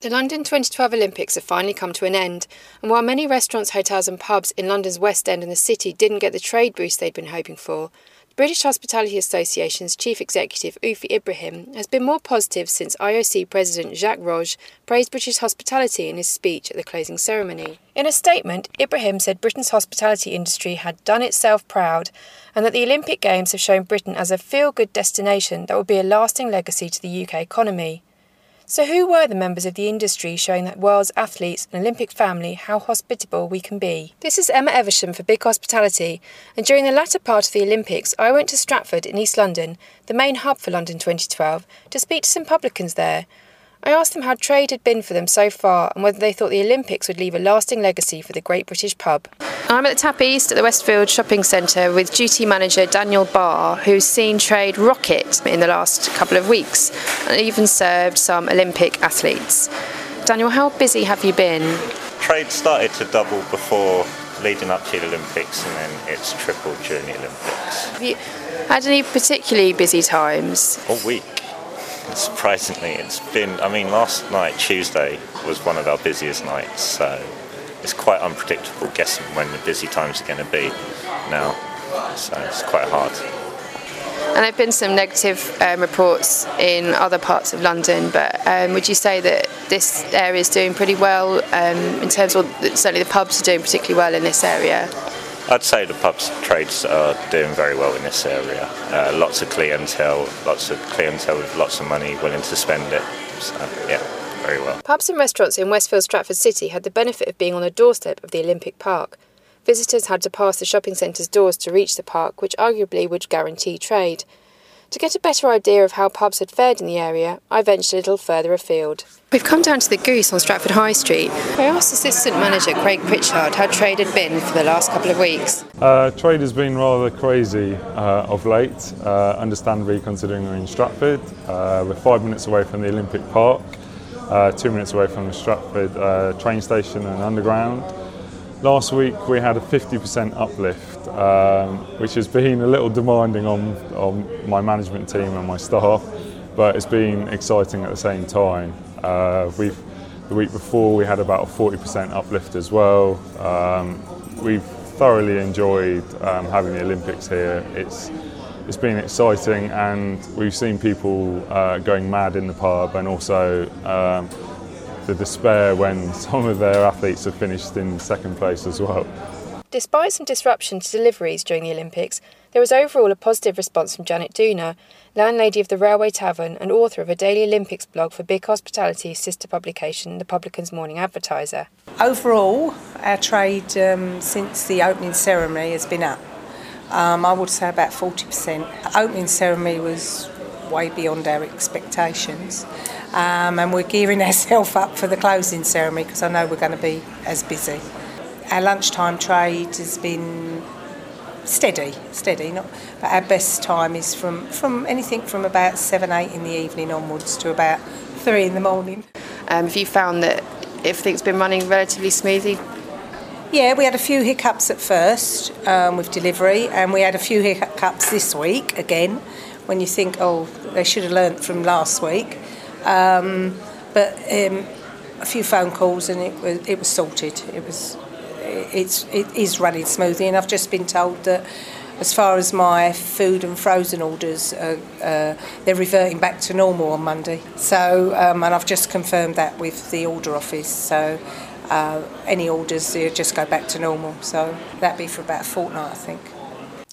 The London 2012 Olympics have finally come to an end, and while many restaurants, hotels, and pubs in London's West End and the City didn't get the trade boost they'd been hoping for, the British Hospitality Association's chief executive, Ufi Ibrahim, has been more positive since IOC President Jacques Rogge praised British hospitality in his speech at the closing ceremony. In a statement, Ibrahim said Britain's hospitality industry had done itself proud and that the Olympic Games have shown Britain as a feel good destination that will be a lasting legacy to the UK economy. So, who were the members of the industry showing that world's athletes and Olympic family how hospitable we can be? This is Emma Eversham for Big Hospitality, and during the latter part of the Olympics, I went to Stratford in East London, the main hub for London 2012, to speak to some publicans there. I asked them how trade had been for them so far and whether they thought the Olympics would leave a lasting legacy for the Great British Pub. I'm at the Tap East at the Westfield Shopping Centre with duty manager Daniel Barr, who's seen trade rocket in the last couple of weeks and even served some Olympic athletes. Daniel, how busy have you been? Trade started to double before leading up to the Olympics and then it's tripled during the Olympics. Have you had any particularly busy times? All week. Surprisingly, it's been, I mean, last night, Tuesday, was one of our busiest nights, so it's quite unpredictable guessing when the busy times are going to be now, so it's quite hard. And there have been some negative um, reports in other parts of London, but um, would you say that this area is doing pretty well um, in terms of certainly the pubs are doing particularly well in this area? I'd say the pubs trades are doing very well in this area. Uh, lots of clientele, lots of clientele with lots of money willing to spend it. So, yeah, very well. Pubs and restaurants in Westfield Stratford City had the benefit of being on the doorstep of the Olympic Park. Visitors had to pass the shopping centre's doors to reach the park, which arguably would guarantee trade. To get a better idea of how pubs had fared in the area, I ventured a little further afield. We've come down to the Goose on Stratford High Street. I asked Assistant Manager Craig Pritchard how trade had been for the last couple of weeks. Uh, trade has been rather crazy uh, of late, uh, understandably considering we're in Stratford. Uh, we're five minutes away from the Olympic Park, uh, two minutes away from the Stratford uh, train station and underground. Last week we had a 50% uplift, um, which has been a little demanding on, on my management team and my staff, but it's been exciting at the same time. Uh, we've, the week before we had about a 40% uplift as well. Um, we've thoroughly enjoyed um, having the Olympics here. It's, it's been exciting and we've seen people uh, going mad in the pub and also um, the despair when some of their athletes have finished in second place as well. Despite some disruption to deliveries during the Olympics, there was overall a positive response from Janet Dooner, landlady of the Railway Tavern and author of a daily Olympics blog for Big Hospitality's sister publication, The Publican's Morning Advertiser. Overall, our trade um, since the opening ceremony has been up. Um, I would say about 40%. Opening ceremony was way beyond our expectations. Um, and we're gearing ourselves up for the closing ceremony because I know we're going to be as busy. Our lunchtime trade has been steady, steady. Not, but our best time is from, from anything from about seven, eight in the evening onwards to about three in the morning. Um, have you found that everything's been running relatively smoothly? Yeah, we had a few hiccups at first um, with delivery, and we had a few hiccups this week again. When you think, oh, they should have learnt from last week. Um, but um, a few phone calls and it was it was sorted. It was it's it is running smoothly, and I've just been told that as far as my food and frozen orders, uh, they're reverting back to normal on Monday. So, um, and I've just confirmed that with the order office. So, uh, any orders just go back to normal. So that'd be for about a fortnight, I think.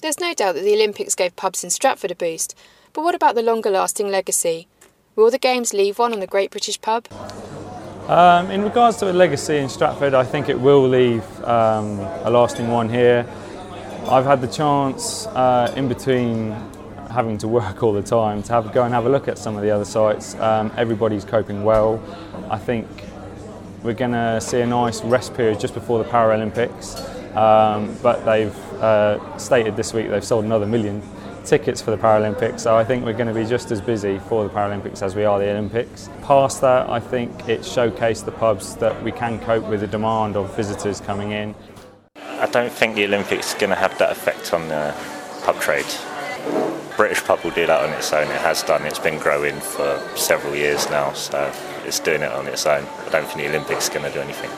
There's no doubt that the Olympics gave pubs in Stratford a boost, but what about the longer-lasting legacy? Will the Games leave one on the Great British Pub? Um, in regards to a legacy in Stratford, I think it will leave um, a lasting one here. I've had the chance uh, in between having to work all the time to have, go and have a look at some of the other sites. Um, everybody's coping well. I think we're going to see a nice rest period just before the Paralympics. Um, but they've uh, stated this week they've sold another million tickets for the Paralympics, so I think we're going to be just as busy for the Paralympics as we are the Olympics. Past that, I think it showcased the pubs that we can cope with the demand of visitors coming in. I don't think the Olympics is going to have that effect on the pub trade. British pub will do that on its own. It has done. It's been growing for several years now, so it's doing it on its own. I don't think the Olympics are going to do anything.